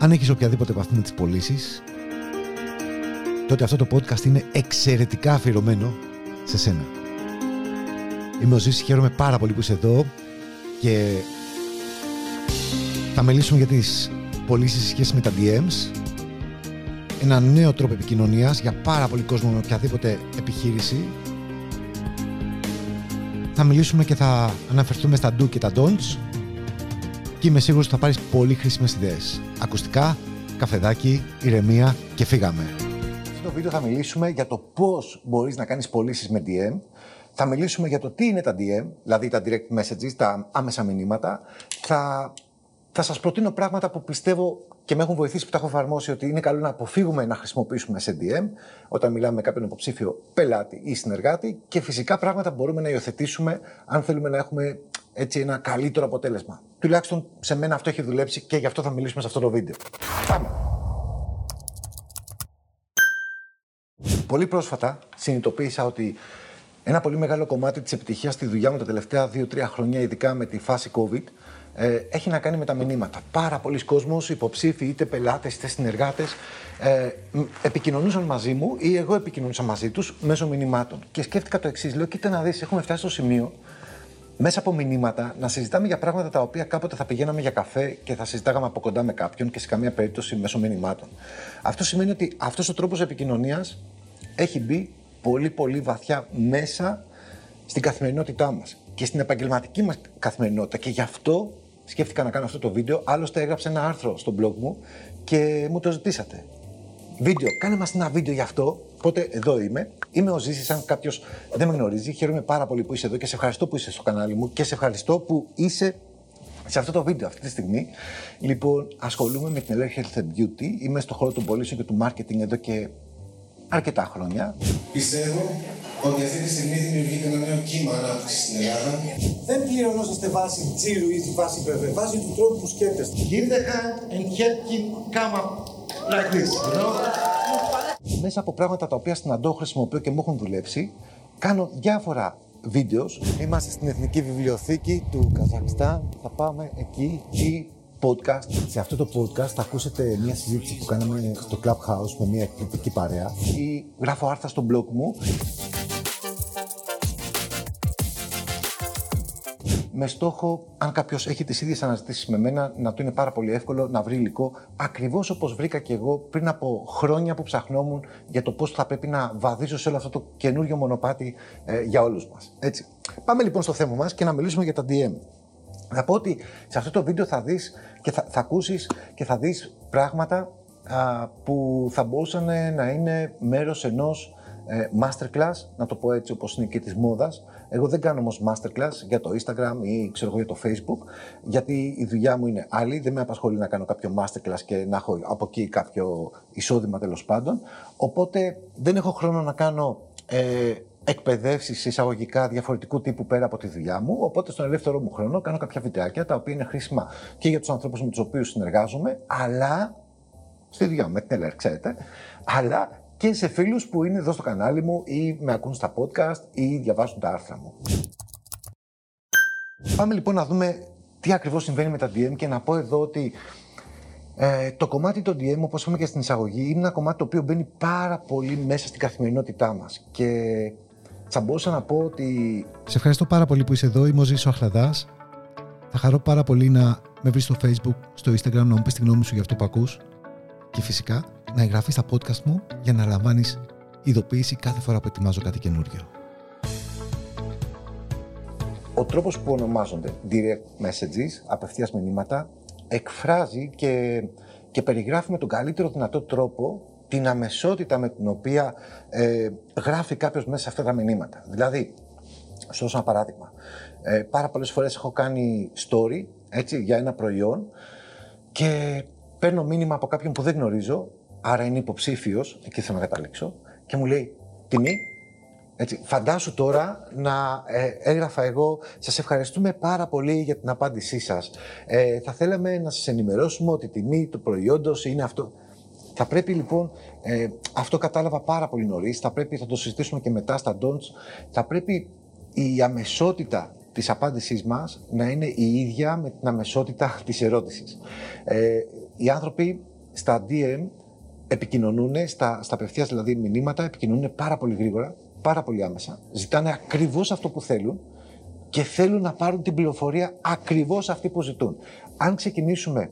Αν έχεις οποιαδήποτε επαφή με τις πωλήσεις, τότε αυτό το podcast είναι εξαιρετικά αφιερωμένο σε σένα. Είμαι ο Ζήσης, χαίρομαι πάρα πολύ που είσαι εδώ και θα μιλήσουμε για τις πωλήσεις σχέση με τα DMs ένα νέο τρόπο επικοινωνίας για πάρα πολύ κόσμο με οποιαδήποτε επιχείρηση. Θα μιλήσουμε και θα αναφερθούμε στα do και τα don'ts και είμαι σίγουρος ότι θα πάρεις πολύ χρήσιμες ιδέες. Ακουστικά, καφεδάκι, ηρεμία και φύγαμε. Σε αυτό το βίντεο θα μιλήσουμε για το πώς μπορείς να κάνεις πωλήσεις με DM. Θα μιλήσουμε για το τι είναι τα DM, δηλαδή τα direct messages, τα άμεσα μηνύματα. Θα, θα σας προτείνω πράγματα που πιστεύω και με έχουν βοηθήσει που τα έχω εφαρμόσει ότι είναι καλό να αποφύγουμε να χρησιμοποιήσουμε σε DM όταν μιλάμε με κάποιον υποψήφιο πελάτη ή συνεργάτη και φυσικά πράγματα που μπορούμε να υιοθετήσουμε αν θέλουμε να έχουμε έτσι ένα καλύτερο αποτέλεσμα. Τουλάχιστον σε μένα αυτό έχει δουλέψει και γι' αυτό θα μιλήσουμε σε αυτό το βίντεο. Πάμε. Πολύ πρόσφατα συνειδητοποίησα ότι ένα πολύ μεγάλο κομμάτι της επιτυχίας στη δουλειά μου τα τελευταία 2-3 χρόνια, ειδικά με τη φάση COVID, ε, έχει να κάνει με τα μηνύματα. Πάρα πολλοί κόσμος, υποψήφοι, είτε πελάτες, είτε συνεργάτες, ε, επικοινωνούσαν μαζί μου ή εγώ επικοινωνούσα μαζί τους μέσω μηνυμάτων. Και σκέφτηκα το εξής: Λέω, κοίτα να δεις, έχουμε φτάσει στο σημείο μέσα από μηνύματα να συζητάμε για πράγματα τα οποία κάποτε θα πηγαίναμε για καφέ και θα συζητάγαμε από κοντά με κάποιον και σε καμία περίπτωση μέσω μηνυμάτων. Αυτό σημαίνει ότι αυτός ο τρόπος επικοινωνίας έχει μπει πολύ πολύ βαθιά μέσα στην καθημερινότητά μας και στην επαγγελματική μας καθημερινότητα. Και γι' αυτό σκέφτηκα να κάνω αυτό το βίντεο. Άλλωστε, έγραψα ένα άρθρο στο blog μου και μου το ζητήσατε. Βίντεο, κάνε μας ένα βίντεο γι' αυτό. Οπότε εδώ είμαι. Είμαι ο Ζήση, αν κάποιος δεν με γνωρίζει. Χαίρομαι πάρα πολύ που είσαι εδώ και σε ευχαριστώ που είσαι στο κανάλι μου και σε ευχαριστώ που είσαι σε αυτό το βίντεο αυτή τη στιγμή. Λοιπόν, ασχολούμαι με την Elite Health and Beauty. Είμαι στο χώρο των πωλήσεων και του marketing εδώ και αρκετά χρόνια. Πιστεύω ότι αυτή τη στιγμή δημιουργείται ένα νέο κύμα ανάπτυξης στην Ελλάδα. Δεν πληρωνόσαστε βάση τσίρου ή βάση ΠΕΒ, βάση του τρόπου που σκέφτεστε. Give the hand and help him come up like this, you know? Μέσα από πράγματα τα οποία συναντώ, χρησιμοποιώ και μου έχουν δουλέψει, κάνω διάφορα βίντεος. Είμαστε στην Εθνική Βιβλιοθήκη του Καζακστάν. Θα πάμε εκεί ή podcast. Σε αυτό το podcast θα ακούσετε μια συζήτηση που κάναμε στο Clubhouse με μια εκπληκτική παρέα ή γράφω άρθρα στο blog μου με στόχο, αν κάποιος έχει τις ίδιες αναζητήσεις με μένα, να του είναι πάρα πολύ εύκολο να βρει υλικό ακριβώς όπως βρήκα και εγώ πριν από χρόνια που ψαχνόμουν για το πώς θα πρέπει να βαδίσω σε όλο αυτό το καινούριο μονοπάτι ε, για όλους μας. Έτσι. Πάμε λοιπόν στο θέμα μας και να μιλήσουμε για τα DM. Θα πω ότι σε αυτό το βίντεο θα δεις και θα, θα ακούσεις και θα δεις πράγματα α, που θα μπορούσαν να είναι μέρος ενός ε, masterclass, να το πω έτσι όπως είναι και της μόδας. Εγώ δεν κάνω όμως masterclass για το Instagram ή ξέρω εγώ για το Facebook, γιατί η δουλειά μου είναι άλλη, δεν με απασχολεί να κάνω κάποιο masterclass και να έχω από εκεί κάποιο εισόδημα τέλος πάντων. Οπότε δεν έχω χρόνο να κάνω ε, εκπαιδεύσεις εισαγωγικά διαφορετικού τύπου πέρα από τη δουλειά μου. Οπότε στον ελεύθερο μου χρόνο κάνω κάποια βιντεάκια τα οποία είναι χρήσιμα και για τους ανθρώπους με τους οποίους συνεργάζομαι, αλλά. στη δουλειά μου, με την LR, ξέρετε, αλλά και σε φίλους που είναι εδώ στο κανάλι μου ή με ακούν στα podcast ή διαβάζουν τα άρθρα μου. Πάμε λοιπόν να δούμε τι ακριβώς συμβαίνει με τα DM και να πω εδώ ότι ε, το κομμάτι των DM, όπως είπαμε και στην εισαγωγή, είναι ένα κομμάτι το οποίο μπαίνει πάρα πολύ μέσα στην καθημερινότητά μας και θα μπορούσα να πω ότι... Σε ευχαριστώ πάρα πολύ που είσαι εδώ, είμαι ο Ζήσο Αχλαδάς. Θα χαρώ πάρα πολύ να με βρεις στο facebook, στο instagram, να μου πεις τη γνώμη σου για αυτό που ακούς και φυσικά να εγγραφείς στα podcast μου για να λαμβάνεις ειδοποίηση κάθε φορά που ετοιμάζω κάτι καινούριο. Ο τρόπος που ονομάζονται direct messages, απευθείας μηνύματα, εκφράζει και, και περιγράφει με τον καλύτερο δυνατό τρόπο την αμεσότητα με την οποία ε, γράφει κάποιος μέσα σε αυτά τα μηνύματα. Δηλαδή, σου δώσω ένα παράδειγμα. Ε, πάρα πολλές φορές έχω κάνει story έτσι, για ένα προϊόν και παίρνω μήνυμα από κάποιον που δεν γνωρίζω, άρα είναι υποψήφιος, εκεί θέλω να καταλήξω, και μου λέει τιμή. Έτσι, φαντάσου τώρα να ε, έγραφα εγώ, σας ευχαριστούμε πάρα πολύ για την απάντησή σας. Ε, θα θέλαμε να σας ενημερώσουμε ότι η τιμή του προϊόντος είναι αυτό. Θα πρέπει λοιπόν, ε, αυτό κατάλαβα πάρα πολύ νωρίς, θα πρέπει, θα το συζητήσουμε και μετά στα don'ts, θα πρέπει η αμεσότητα της απάντησής μας να είναι η ίδια με την αμεσότητα της ερώτησης. Ε, οι άνθρωποι στα DM επικοινωνούν, στα, στα απευθείας δηλαδή μηνύματα, επικοινωνούν πάρα πολύ γρήγορα, πάρα πολύ άμεσα. Ζητάνε ακριβώς αυτό που θέλουν και θέλουν να πάρουν την πληροφορία ακριβώς αυτή που ζητούν. Αν ξεκινήσουμε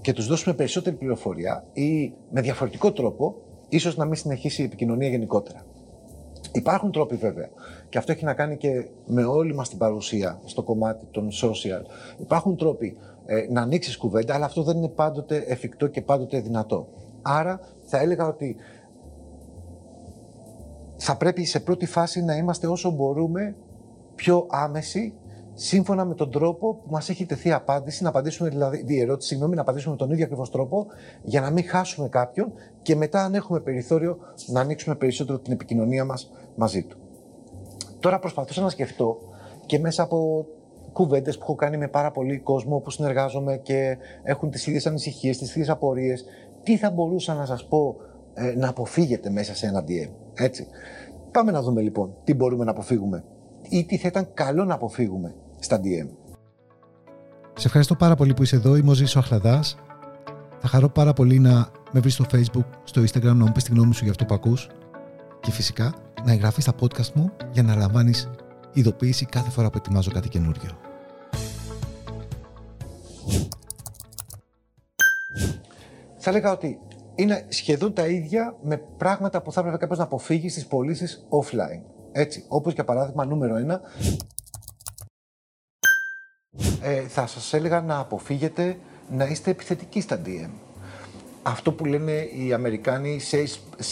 και τους δώσουμε περισσότερη πληροφορία ή με διαφορετικό τρόπο, ίσως να μην συνεχίσει η επικοινωνία γενικότερα. Υπάρχουν τρόποι βέβαια. Και αυτό έχει να κάνει και με όλη μας την παρουσία στο κομμάτι των social. Υπάρχουν τρόποι ε, να ανοίξεις κουβέντα, αλλά αυτό δεν είναι πάντοτε εφικτό και πάντοτε δυνατό. Άρα θα έλεγα ότι θα πρέπει σε πρώτη φάση να είμαστε όσο μπορούμε πιο άμεση σύμφωνα με τον τρόπο που μας έχει τεθεί απάντηση, να απαντήσουμε δηλαδή, η ερώτηση, συγγνώμη, να απαντήσουμε με τον ίδιο ακριβώς τρόπο, για να μην χάσουμε κάποιον και μετά, αν έχουμε περιθώριο, να ανοίξουμε περισσότερο την επικοινωνία μας μαζί του. Τώρα προσπαθούσα να σκεφτώ και μέσα από κουβέντες που έχω κάνει με πάρα πολύ κόσμο που συνεργάζομαι και έχουν τις ίδιες ανησυχίες, τις ίδιες απορίες, τι θα μπορούσα να σας πω ε, να αποφύγετε μέσα σε ένα DM. Έτσι. Πάμε να δούμε λοιπόν τι μπορούμε να αποφύγουμε ή τι θα ήταν καλό να αποφύγουμε στα DM. Σε ευχαριστώ πάρα πολύ που είσαι εδώ. Είμαι ο Ζήσο Αχλαδάς. Θα χαρώ πάρα πολύ να με βρεις στο facebook, στο instagram, να μου πεις τη γνώμη σου για αυτό που ακούς και φυσικά να εγγραφείς στα podcast μου για να λαμβάνεις ειδοποίηση κάθε φορά που ετοιμάζω κάτι καινούριο. Θα έλεγα ότι είναι σχεδόν τα ίδια με πράγματα που θα έπρεπε κάποιος να αποφύγει στις πωλήσεις offline. Έτσι, όπως για παράδειγμα νούμερο ένα, ε, θα σας έλεγα να αποφύγετε να είστε επιθετικοί στα DM. Αυτό που λένε οι Αμερικάνοι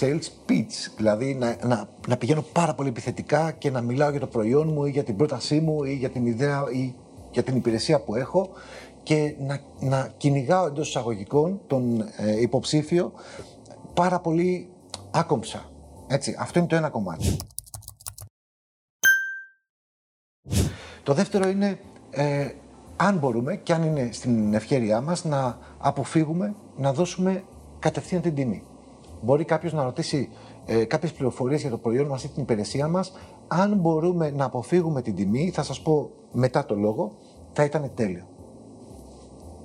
sales, pitch, δηλαδή να, να, να πηγαίνω πάρα πολύ επιθετικά και να μιλάω για το προϊόν μου ή για την πρότασή μου ή για την ιδέα ή για την υπηρεσία που έχω και να, να κυνηγάω εντός εισαγωγικών τον ε, υποψήφιο πάρα πολύ άκομψα. Έτσι, αυτό είναι το ένα κομμάτι. Το δεύτερο είναι, ε, αν μπορούμε και αν είναι στην ευχαίρειά μας, να αποφύγουμε να δώσουμε κατευθείαν την τιμή. Μπορεί κάποιος να ρωτήσει ε, κάποιες πληροφορίες για το προϊόν μας ή την υπηρεσία μας. Αν μπορούμε να αποφύγουμε την τιμή, θα σας πω μετά το λόγο, θα ήταν τέλειο.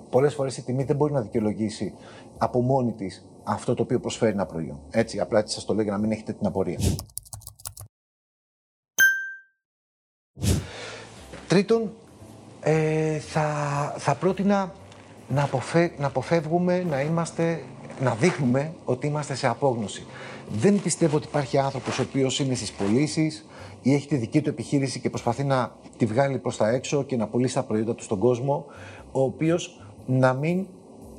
Πολλές φορές η τιμή δεν μπορεί να δικαιολογήσει από μόνη της αυτό το οποίο προσφέρει ένα προϊόν. Έτσι, απλά έτσι σας το λέω για να μην έχετε την απορία. Τρίτον, ε, θα, θα πρότεινα να, αποφε, να αποφεύγουμε να είμαστε να δείχνουμε ότι είμαστε σε απόγνωση. Δεν πιστεύω ότι υπάρχει άνθρωπος ο οποίος είναι στις πωλήσεις ή έχει τη δική του επιχείρηση και προσπαθεί να τη βγάλει προς τα έξω και να πουλήσει τα προϊόντα του στον κόσμο, ο οποίος να μην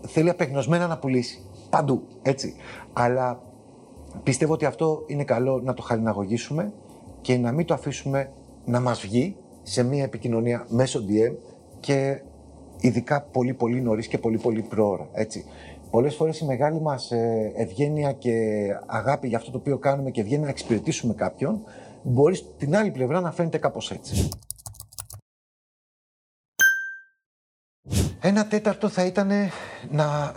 θέλει απεγνωσμένα να πουλήσει. Παντού, έτσι. Αλλά πιστεύω ότι αυτό είναι καλό να το χαλιναγωγήσουμε και να μην το αφήσουμε να μας βγει σε μια επικοινωνία μέσω DM και ειδικά πολύ πολύ νωρίς και πολύ πολύ προώρα, έτσι. Πολλές φορές η μεγάλη μας ε, ευγένεια και αγάπη για αυτό το οποίο κάνουμε και βγαίνει να εξυπηρετήσουμε κάποιον, μπορείς την άλλη πλευρά να φαίνεται κάπως έτσι. Ένα τέταρτο θα ήταν να,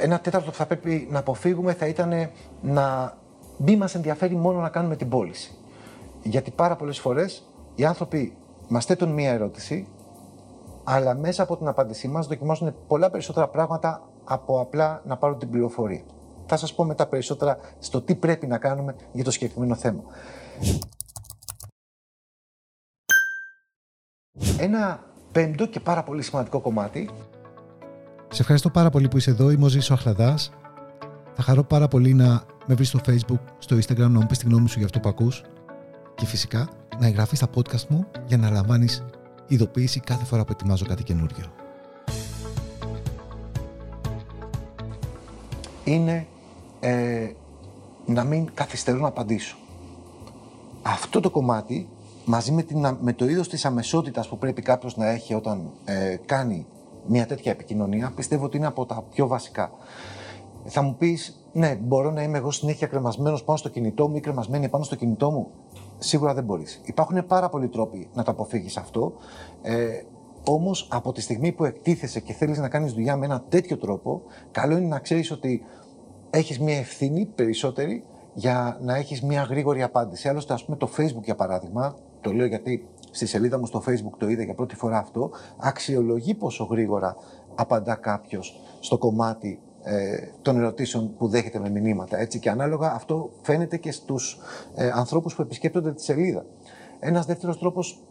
ένα τέταρτο που θα πρέπει να αποφύγουμε θα ήταν να μην μας ενδιαφέρει μόνο να κάνουμε την πώληση. Γιατί πάρα πολλές φορές οι άνθρωποι μας θέτουν μία ερώτηση, αλλά μέσα από την απάντησή μας δοκιμάζουν πολλά περισσότερα πράγματα από απλά να πάρουν την πληροφορία. Θα σας πω μετά περισσότερα στο τι πρέπει να κάνουμε για το συγκεκριμένο θέμα. Ένα πέμπτο και πάρα πολύ σημαντικό κομμάτι. Σε ευχαριστώ πάρα πολύ που είσαι εδώ. Είμαι ο Ζήσο Αχλαδάς. Θα χαρώ πάρα πολύ να με βρεις στο facebook, στο instagram, να μου πεις τη γνώμη σου για αυτό που ακούς. Και φυσικά να εγγραφείς στα podcast μου για να λαμβάνεις ειδοποίηση κάθε φορά που ετοιμάζω κάτι καινούριο. είναι ε, να μην καθυστερώ να απαντήσω. Αυτό το κομμάτι, μαζί με, την, με το είδος της αμεσότητας που πρέπει κάποιος να έχει όταν ε, κάνει μια τέτοια επικοινωνία, πιστεύω ότι είναι από τα πιο βασικά. Θα μου πεις, ναι, μπορώ να είμαι εγώ συνέχεια κρεμασμένος πάνω στο κινητό μου ή κρεμασμένη πάνω στο κινητό μου. Σίγουρα δεν μπορείς. Υπάρχουν πάρα πολλοί τρόποι να το αποφύγεις αυτό. Ε, Όμως, από τη στιγμή που εκτίθεσαι και θέλεις να κάνεις δουλειά με ένα τέτοιο τρόπο, καλό είναι να ξέρεις ότι έχεις μια ευθύνη περισσότερη για να έχεις μια γρήγορη απάντηση. Άλλωστε, ας πούμε, το Facebook για παράδειγμα, το λέω γιατί στη σελίδα μου στο Facebook το είδε για πρώτη φορά αυτό, αξιολογεί πόσο γρήγορα απαντά κάποιος στο κομμάτι ε, των ερωτήσεων που δέχεται με μηνύματα. Έτσι. Και ανάλογα αυτό φαίνεται και στους ε, ανθρώπους που επισκέπτονται τη σελίδα. Ένας δεύτερος τρόπος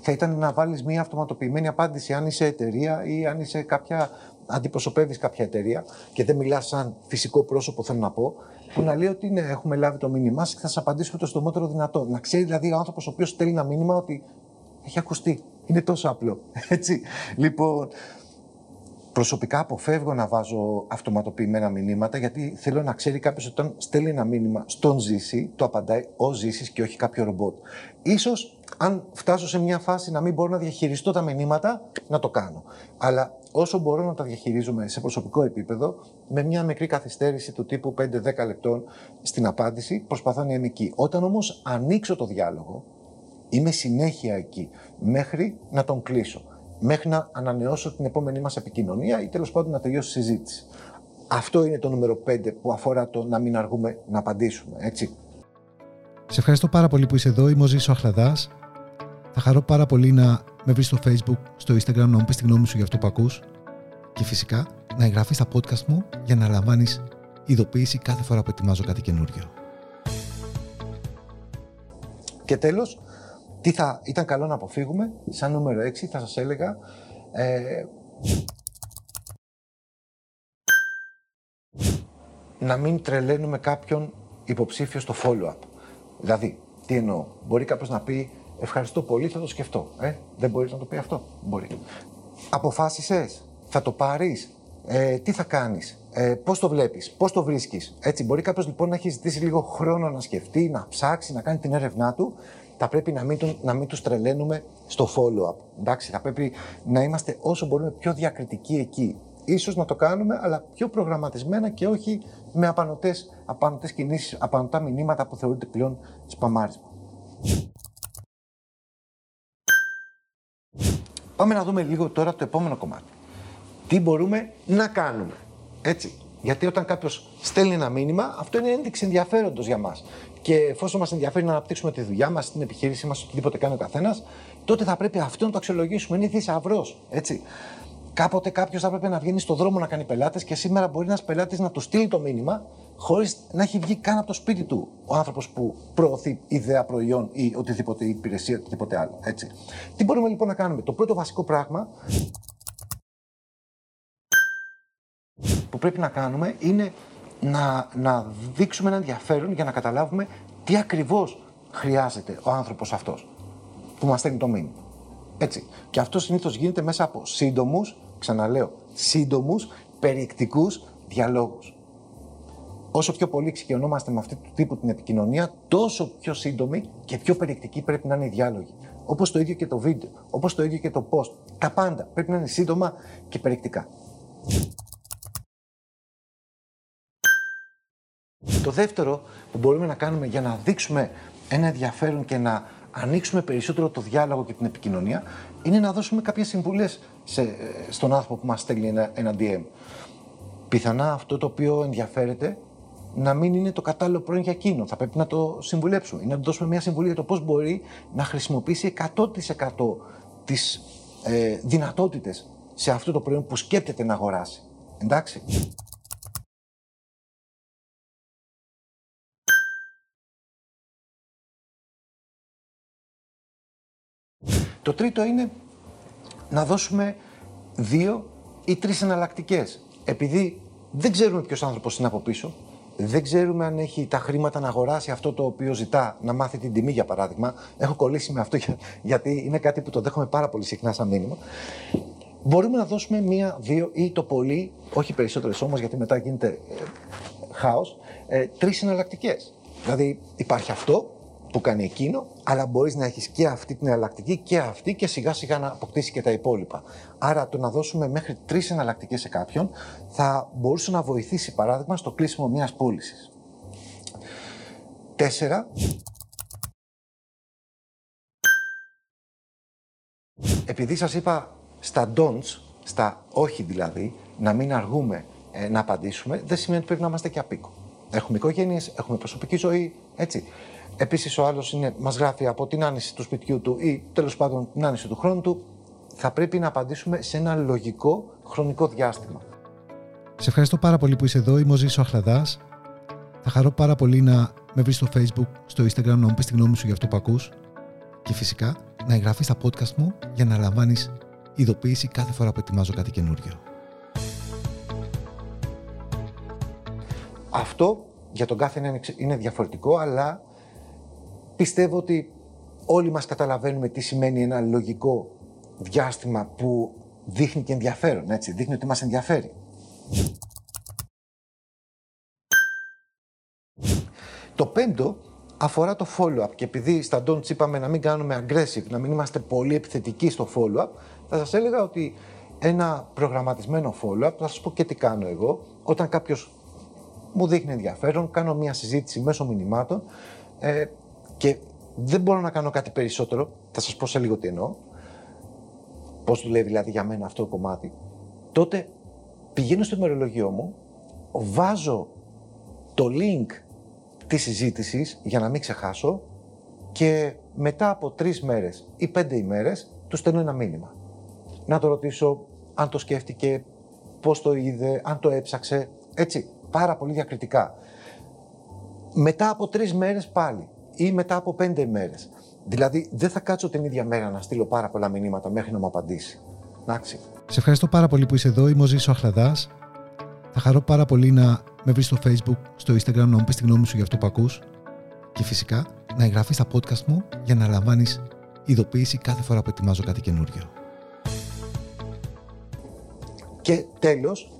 θα ήταν να βάλεις μια αυτοματοποιημένη απάντηση αν είσαι εταιρεία ή αν είσαι κάποια, αντιπροσωπεύεις κάποια εταιρεία και δεν μιλάς σαν φυσικό πρόσωπο θέλω να πω, που να λέει ότι ναι, έχουμε λάβει το μήνυμά και θα σας απαντήσουμε το στομότερο δυνατό. Να ξέρει δηλαδή ο άνθρωπος ο οποίος στέλνει ένα μήνυμα ότι έχει ακουστεί. Είναι τόσο απλό. Έτσι. Λοιπόν, Προσωπικά αποφεύγω να βάζω αυτοματοποιημένα μηνύματα γιατί θέλω να ξέρει κάποιος ότι όταν στέλνει ένα μήνυμα στον ζήσει, το απαντάει ο ζήσει και όχι κάποιο ρομπότ. Ίσως αν φτάσω σε μια φάση να μην μπορώ να διαχειριστώ τα μηνύματα, να το κάνω. Αλλά όσο μπορώ να τα διαχειρίζομαι σε προσωπικό επίπεδο, με μια μικρή καθυστέρηση του τύπου 5-10 λεπτών στην απάντηση, προσπαθώ να είμαι εκεί. Όταν όμως ανοίξω το διάλογο, είμαι συνέχεια εκεί μέχρι να τον κλείσω μέχρι να ανανεώσω την επόμενή μας επικοινωνία ή τέλος πάντων να τελειώσει η συζήτηση. Αυτό είναι το νούμερο 5 που αφορά το να μην αργούμε να απαντήσουμε, έτσι. Σε ευχαριστώ πάρα πολύ που είσαι εδώ. Είμαι ο Ζήσο Αχλαδάς. Θα χαρώ πάρα πολύ να με βρεις στο facebook, στο instagram, να μου πεις τη γνώμη σου για αυτό που ακούς και φυσικά να εγγραφείς στα podcast μου για να λαμβάνεις ειδοποίηση κάθε φορά που ετοιμάζω κάτι καινούριο. Και τέλος, τι θα ήταν καλό να αποφύγουμε, σαν νούμερο 6 θα σας έλεγα, ε, να μην τρελαίνουμε κάποιον υποψήφιο στο follow-up. Δηλαδή, τι εννοώ, μπορεί κάποιος να πει ευχαριστώ πολύ, θα το σκεφτώ. Ε, δεν μπορείς να το πει αυτό. Μπορεί. Αποφάσισες, θα το πάρεις, ε, τι θα κάνεις, ε, πώς το βλέπεις, πώς το βρίσκεις; Έτσι, μπορεί κάποιος λοιπόν να έχεις ζητήσει λίγο χρόνο να σκεφτεί, να ψάξει, να κάνει την έρευνά του θα πρέπει να μην, του, να μην τους τρελαίνουμε στο follow-up. Εντάξει, θα πρέπει να είμαστε όσο μπορούμε πιο διακριτικοί εκεί. Ίσως να το κάνουμε, αλλά πιο προγραμματισμένα και όχι με απανοτές, απανοτές κινήσεις, απανοτά μηνύματα που θεωρούνται πλέον σπαμάρισμα. Πάμε να δούμε λίγο τώρα το επόμενο κομμάτι. Τι μπορούμε να κάνουμε. Έτσι. Γιατί όταν κάποιος στέλνει ένα μήνυμα, αυτό είναι ένδειξη ενδιαφέροντος για μας. Και εφόσον μας ενδιαφέρει να αναπτύξουμε τη δουλειά μας, την επιχείρησή μας, οτιδήποτε κάνει ο καθένας, τότε θα πρέπει αυτό να το αξιολογήσουμε. Είναι θησαυρός. Έτσι. Κάποτε κάποιος θα έπρεπε να βγαίνει στον δρόμο να κάνει πελάτες και σήμερα μπορεί ένας πελάτης να του στείλει το μήνυμα χωρίς να έχει βγει καν από το σπίτι του ο άνθρωπος που προωθεί ιδέα προϊόν ή οτιδήποτε υπηρεσία, οτιδήποτε άλλο. Έτσι. Τι μπορούμε λοιπόν να κάνουμε; Το πρώτο βασικό πράγμα που πρέπει να κάνουμε είναι να, να δείξουμε ένα ενδιαφέρον για να καταλάβουμε τι ακριβώς χρειάζεται ο άνθρωπος αυτός που μας στέλνει το μήνυμα. Έτσι. Και αυτό συνήθως γίνεται μέσα από σύντομους, ξαναλέω, σύντομους, περιεκτικούς διαλόγους. Όσο πιο πολύ εξοικειωνόμαστε με αυτή του τύπου την επικοινωνία, τόσο πιο σύντομη και πιο περιεκτική πρέπει να είναι οι διάλογοι. Όπως το ίδιο και το βίντεο, όπως το ίδιο και το post. Τα πάντα πρέπει να είναι σύντομα και περιεκτικά. Το δεύτερο που μπορούμε να κάνουμε για να δείξουμε ένα ενδιαφέρον και να ανοίξουμε περισσότερο το διάλογο και την επικοινωνία είναι να δώσουμε κάποιες συμβουλές σε, στον άνθρωπο που μας στέλνει ένα, ένα DM. Πιθανά αυτό το οποίο ενδιαφέρεται να μην είναι το κατάλληλο προϊόν για εκείνο. Θα πρέπει να το συμβουλέψουμε ή να του δώσουμε μια συμβουλή για το πώς μπορεί να χρησιμοποιήσει 100% τις ε, δυνατότητες σε αυτό το προϊόν που σκέπτεται να αγοράσει. Εντάξει. Το τρίτο είναι να δώσουμε δύο ή τρεις εναλλακτικές. Επειδή δεν ξέρουμε ποιος άνθρωπος είναι από πίσω, δεν ξέρουμε αν έχει τα χρήματα να αγοράσει αυτό το οποίο ζητά, να μάθει την τιμή για παράδειγμα. Έχω κολλήσει με αυτό γιατί είναι κάτι που το δέχομαι πάρα πολύ συχνά σαν μήνυμα. Μπορούμε να δώσουμε μία, δύο ή το πολύ, όχι περισσότερες όμως γιατί μετά γίνεται ε, χάος, ε, τρεις εναλλακτικές. Δηλαδή υπάρχει αυτό, που κάνει εκείνο, αλλά μπορείς να έχεις και αυτή την εναλλακτική και αυτή και σιγά σιγά να αποκτήσει και τα υπόλοιπα. Άρα το να δώσουμε μέχρι τρεις εναλλακτικές σε κάποιον θα μπορούσε να βοηθήσει, παράδειγμα, στο κλείσιμο μιας πώλησης. Τέσσερα. Επειδή σας είπα στα don'ts, στα όχι δηλαδή, να μην αργούμε ε, να απαντήσουμε, δεν σημαίνει ότι πρέπει να είμαστε και απίκο. Έχουμε οικογένειες, έχουμε προσωπική ζωή, έτσι. Επίσης, ο άλλος μας γράφει από την άνεση του σπιτιού του ή τέλος πάντων την άνεση του χρόνου του. Θα πρέπει να απαντήσουμε σε ένα λογικό χρονικό διάστημα. Σε ευχαριστώ πάρα πολύ που είσαι εδώ. Είμαι ο Ζήσο Αχλαδάς. Θα χαρώ πάρα πολύ να με βρεις στο Facebook, στο Instagram, να μου πεις τη γνώμη σου για αυτό που ακούς και φυσικά να εγγραφείς στα podcast μου για να λαμβάνεις ειδοποίηση κάθε φορά που ετοιμάζω κάτι καινούριο. Αυτό για τον κάθε είναι διαφορετικό, αλλά πιστεύω ότι όλοι μας καταλαβαίνουμε τι σημαίνει ένα λογικό διάστημα που δείχνει και ενδιαφέρον, έτσι, δείχνει ότι μας ενδιαφέρει. Το πέμπτο αφορά το follow-up και επειδή στα don'ts είπαμε να μην κάνουμε aggressive, να μην είμαστε πολύ επιθετικοί στο follow-up, θα σας έλεγα ότι ένα προγραμματισμένο follow-up, θα σας πω και τι κάνω εγώ, όταν κάποιος μου δείχνει ενδιαφέρον, κάνω μια συζήτηση μέσω μηνυμάτων ε, και δεν μπορώ να κάνω κάτι περισσότερο, θα σας πω σε λίγο τι εννοώ, πώς δουλεύει δηλαδή για μένα αυτό το κομμάτι, τότε πηγαίνω στο ημερολογιό μου, βάζω το link της συζήτησης για να μην ξεχάσω και μετά από τρεις μέρες ή πέντε ημέρες του στέλνω ένα μήνυμα. Να το ρωτήσω αν το σκέφτηκε, πώς το είδε, αν το έψαξε, έτσι, πάρα πολύ διακριτικά. Μετά από τρεις μέρες πάλι ή μετά από πέντε μέρες. Δηλαδή δεν θα κάτσω την ίδια μέρα να στείλω πάρα πολλά μηνύματα μέχρι να μου απαντήσει. Εντάξει. Σε ευχαριστώ πάρα πολύ που είσαι εδώ. Είμαι ο Ζήσο Αχλαδάς. Θα χαρώ πάρα πολύ να με βρεις στο facebook, στο instagram να μου πεις τη γνώμη σου για αυτό που ακούς και φυσικά να εγγραφείς στα podcast μου για να λαμβάνεις ειδοποίηση κάθε φορά που ετοιμάζω κάτι καινούριο. Και τέλος,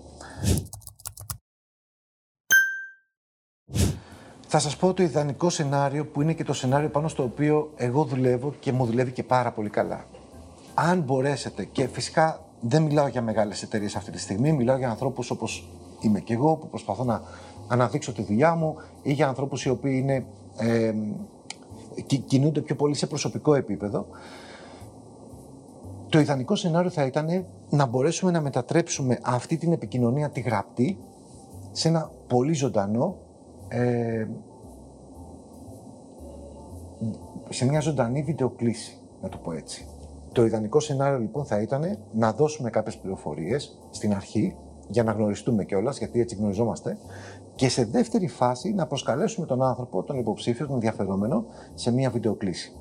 θα σας πω το ιδανικό σενάριο που είναι και το σενάριο πάνω στο οποίο εγώ δουλεύω και μου δουλεύει και πάρα πολύ καλά. Αν μπορέσετε, και φυσικά δεν μιλάω για μεγάλες εταιρείες αυτή τη στιγμή, μιλάω για ανθρώπους όπως είμαι και εγώ που προσπαθώ να αναδείξω τη δουλειά μου ή για ανθρώπους οι οποίοι είναι, ε, κινούνται πιο πολύ σε προσωπικό επίπεδο. Το ιδανικό σενάριο θα ήταν να μπορέσουμε να μετατρέψουμε αυτή την επικοινωνία τη γραπτή σε ένα πολύ ζωντανό ε, σε μια ζωντανή βιντεοκλήση, να το πω έτσι. Το ιδανικό σενάριο λοιπόν θα ήταν να δώσουμε κάποιες πληροφορίες στην αρχή για να γνωριστούμε κιόλας, γιατί έτσι γνωριζόμαστε. Και σε δεύτερη φάση να προσκαλέσουμε τον άνθρωπο, τον υποψήφιο, τον ενδιαφερόμενο, σε μια βιντεοκλήση.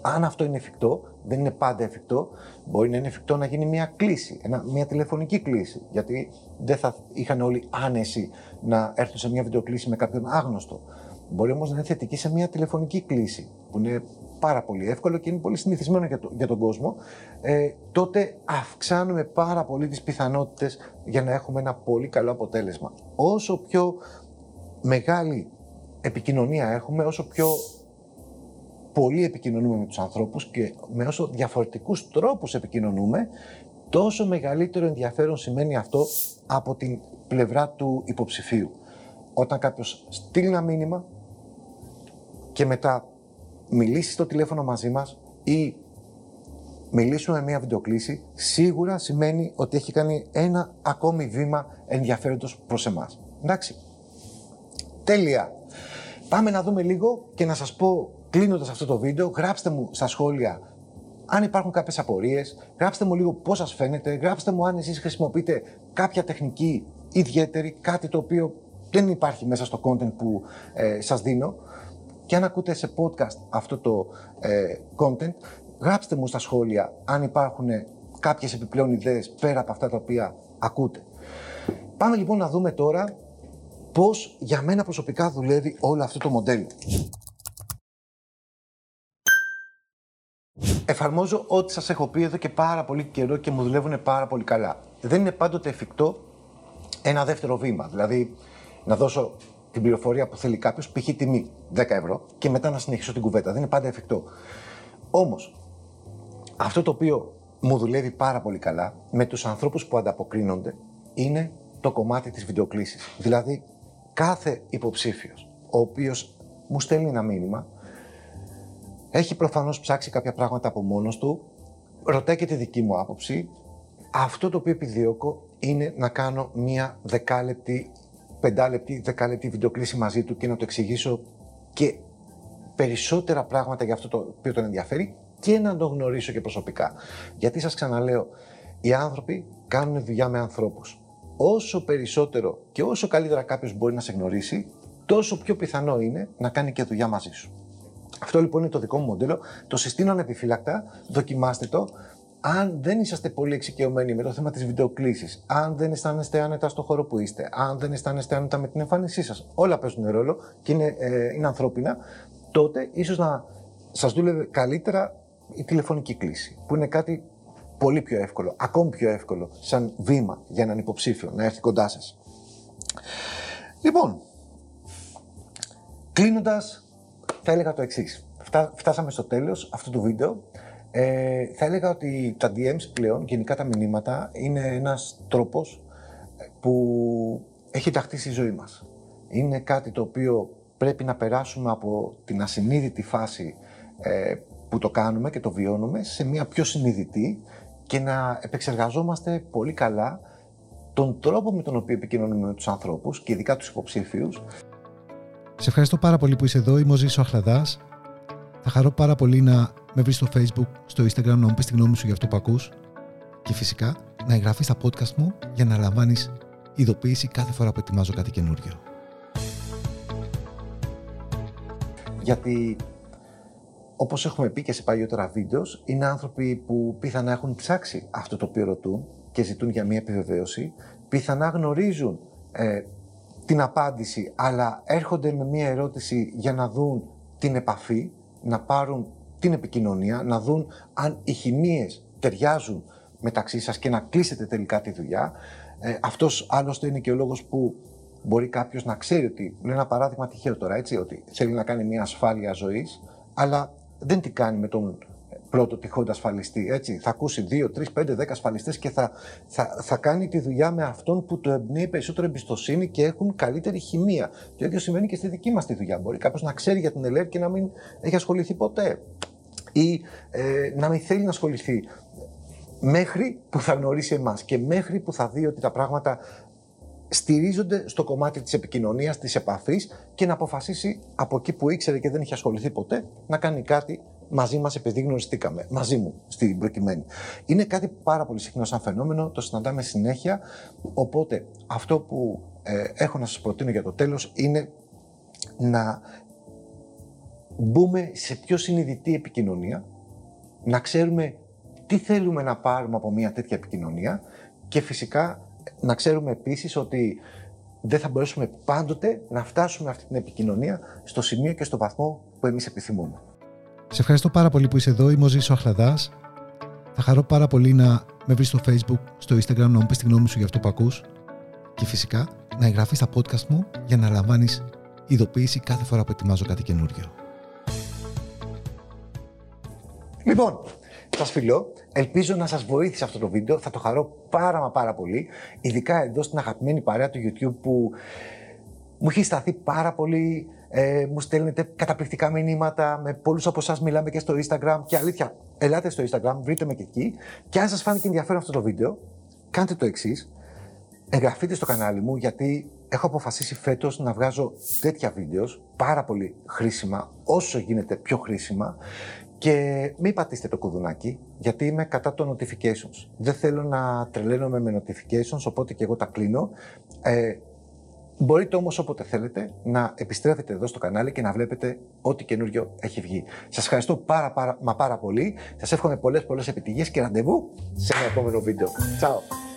Αν αυτό είναι εφικτό, δεν είναι πάντα εφικτό, μπορεί να είναι εφικτό να γίνει μια κλήση, μια τηλεφωνική κλήση. Γιατί δεν θα είχαν όλοι άνεση να έρθουν σε μια βιντεοκλήση με κάποιον άγνωστο. Μπορεί όμως να είναι θετική σε μια τηλεφωνική κλήση, που είναι πάρα πολύ εύκολο και είναι πολύ συνηθισμένο για, το, για τον κόσμο, ε, τότε αυξάνουμε πάρα πολύ τις πιθανότητες για να έχουμε ένα πολύ καλό αποτέλεσμα. Όσο πιο μεγάλη επικοινωνία έχουμε, όσο πιο πολύ επικοινωνούμε με τους ανθρώπους και με όσο διαφορετικούς τρόπους επικοινωνούμε, τόσο μεγαλύτερο ενδιαφέρον σημαίνει αυτό από την πλευρά του υποψηφίου. Όταν κάποιος στείλει ένα μήνυμα και μετά μιλήσει στο τηλέφωνο μαζί μας ή μιλήσουμε μια βιντεοκλήση, σίγουρα σημαίνει ότι έχει κάνει ένα ακόμη βήμα ενδιαφέροντος προς εμάς. Εντάξει. Τέλεια. Πάμε να δούμε λίγο και να σας πω, κλείνοντας αυτό το βίντεο, γράψτε μου στα σχόλια αν υπάρχουν κάποιες απορίες, γράψτε μου λίγο πώς σας φαίνεται, γράψτε μου αν εσείς χρησιμοποιείτε κάποια τεχνική ιδιαίτερη, κάτι το οποίο δεν υπάρχει μέσα στο content που ε, σας δίνω και αν ακούτε σε podcast αυτό το ε, content, γράψτε μου στα σχόλια αν υπάρχουν κάποιες επιπλέον ιδέες πέρα από αυτά τα οποία ακούτε. Πάμε λοιπόν να δούμε τώρα πώς για μένα προσωπικά δουλεύει όλο αυτό το μοντέλο. Εφαρμόζω ό,τι σας έχω πει εδώ και πάρα πολύ καιρό και μου δουλεύουν πάρα πολύ καλά. Δεν είναι πάντοτε εφικτό ένα δεύτερο βήμα. Δηλαδή, να δώσω την πληροφορία που θέλει κάποιος, π.χ. τιμή 10 ευρώ, και μετά να συνεχίσω την κουβέντα. Δεν είναι πάντα εφικτό. Όμως, αυτό το οποίο μου δουλεύει πάρα πολύ καλά με τους ανθρώπους που ανταποκρίνονται είναι το κομμάτι της βιντεοκλήσης. Δηλαδή, κάθε υποψήφιος, ο οποίος μου στέλνει ένα μήνυμα, έχει προφανώς ψάξει κάποια πράγματα από μόνος του, ρωτάει και τη δική μου άποψη. Αυτό το οποίο επιδιώκω είναι να κάνω μία δεκάλεπτη πεντάλεπτη, δεκάλεπτη βιντεοκλήση μαζί του και να του εξηγήσω και περισσότερα πράγματα για αυτό το οποίο τον ενδιαφέρει και να τον γνωρίσω και προσωπικά. Γιατί σας ξαναλέω, οι άνθρωποι κάνουν δουλειά με ανθρώπους. Όσο περισσότερο και όσο καλύτερα κάποιος μπορεί να σε γνωρίσει, τόσο πιο πιθανό είναι να κάνει και δουλειά μαζί σου. Αυτό λοιπόν είναι το δικό μου μοντέλο. Το συστήνω ανεπιφύλακτα, δοκιμάστε το. Αν δεν είσαστε πολύ εξοικειωμένοι με το θέμα της βιντεοκλήσης, αν δεν αισθάνεστε άνετα στο χώρο που είστε, αν δεν αισθάνεστε άνετα με την εμφάνισή σας, όλα παίζουν ρόλο και είναι, ε, είναι ανθρώπινα, τότε ίσως να σας δούλευε καλύτερα η τηλεφωνική κλήση, που είναι κάτι πολύ πιο εύκολο, ακόμη πιο εύκολο, σαν βήμα για έναν υποψήφιο να έρθει κοντά σας. Λοιπόν, κλείνοντας, θα έλεγα το εξής. Φτάσαμε στο τέλος αυτού του βίντεο. Ε, θα έλεγα ότι τα DMs πλέον, γενικά τα μηνύματα, είναι ένας τρόπος που έχει ταχθεί στη ζωή μας. Είναι κάτι το οποίο πρέπει να περάσουμε από την ασυνείδητη φάση ε, που το κάνουμε και το βιώνουμε σε μια πιο συνειδητή και να επεξεργαζόμαστε πολύ καλά τον τρόπο με τον οποίο επικοινωνούμε με τους ανθρώπους και ειδικά τους υποψήφιους. Σε ευχαριστώ πάρα πολύ που είσαι εδώ. Είμαι ο Ζήσο Αχλαδάς. Θα χαρώ πάρα πολύ να με βρεις στο facebook, στο instagram, να μου πεις τη γνώμη σου για αυτό που ακούς και φυσικά να εγγραφείς στα podcast μου για να λαμβάνεις ειδοποίηση κάθε φορά που ετοιμάζω κάτι καινούριο. Γιατί όπως έχουμε πει και σε παλιότερα βίντεος, είναι άνθρωποι που πιθανά έχουν ψάξει αυτό το οποίο ρωτούν και ζητούν για μια επιβεβαίωση, πιθανά γνωρίζουν ε, την απάντηση, αλλά έρχονται με μια ερώτηση για να δουν την επαφή, να πάρουν την επικοινωνία, να δουν αν οι χημίες ταιριάζουν μεταξύ σας και να κλείσετε τελικά τη δουλειά. Ε, αυτός άλλωστε είναι και ο λόγος που μπορεί κάποιος να ξέρει ότι, λέω ένα παράδειγμα τυχαίο τώρα, έτσι, ότι θέλει να κάνει μια ασφάλεια ζωής, αλλά δεν τι κάνει με τον πρώτο τυχόντα ασφαλιστή. Έτσι. Θα ακούσει δύο, τρεις, πέντε, δέκα ασφαλιστές και θα, θα, θα κάνει τη δουλειά με αυτόν που το εμπνέει περισσότερο εμπιστοσύνη και έχουν καλύτερη χημεία. Το ίδιο συμβαίνει και στη δική μας τη δουλειά. Μπορεί κάποιος να ξέρει για την ΕΛΕΡ και να μην έχει ασχοληθεί ποτέ. Ή ε, να μην θέλει να ασχοληθεί μέχρι που θα γνωρίσει εμάς και μέχρι που θα δει ότι τα πράγματα στηρίζονται στο κομμάτι της επικοινωνίας, της επαφής και να αποφασίσει από εκεί που ήξερε και δεν είχε ασχοληθεί ποτέ να κάνει κάτι μαζί μας επειδή γνωριστήκαμε. Μαζί μου, στην προκειμένη. Είναι κάτι πάρα πολύ συχνό σαν φαινόμενο, το συναντάμε συνέχεια. Οπότε αυτό που ε, έχω να σας προτείνω για το τέλος είναι να μπούμε σε πιο συνειδητή επικοινωνία, να ξέρουμε τι θέλουμε να πάρουμε από μια τέτοια επικοινωνία και φυσικά να ξέρουμε επίσης ότι δεν θα μπορέσουμε πάντοτε να φτάσουμε αυτή την επικοινωνία στο σημείο και στο βαθμό που εμείς επιθυμούμε. Σε ευχαριστώ πάρα πολύ που είσαι εδώ. Είμαι ο Ζήσος Αχλαδάς. Θα χαρώ πάρα πολύ να με βρεις στο facebook, στο instagram, να μου πεις τη γνώμη σου για αυτό που ακούς και φυσικά να εγγραφείς στα podcast μου για να λαμβάνεις ειδοποίηση κάθε φορά που ετοιμάζω κάτι καινούριο. Λοιπόν, σας φιλώ. Ελπίζω να σας βοήθησε αυτό το βίντεο. Θα το χαρώ πάρα μα πάρα πολύ. Ειδικά εδώ στην αγαπημένη παρέα του YouTube που μου έχει σταθεί πάρα πολύ ε, μου στέλνετε καταπληκτικά μηνύματα. Με πολλούς από εσάς μιλάμε και στο Instagram. Και αλήθεια, ελάτε στο Instagram, βρείτε με και εκεί. Και αν σας φάνηκε ενδιαφέρον αυτό το βίντεο, κάντε το εξής. Εγγραφείτε στο κανάλι μου γιατί έχω αποφασίσει φέτος να βγάζω τέτοια βίντεος πάρα πολύ χρήσιμα, όσο γίνεται πιο χρήσιμα. Και μην πατήσετε το κουδουνάκι, γιατί είμαι κατά των notifications. Δεν θέλω να τρελαίνομαι με notifications, οπότε και εγώ τα κλείνω. Ε, Μπορείτε όμως όποτε θέλετε να επιστρέφετε εδώ στο κανάλι και να βλέπετε ό,τι καινούριο έχει βγει. Σας ευχαριστώ πάρα, πάρα, μα πάρα πολύ. Σας εύχομαι πολλές πολλές επιτυχίες και ραντεβού σε ένα επόμενο βίντεο. Ciao!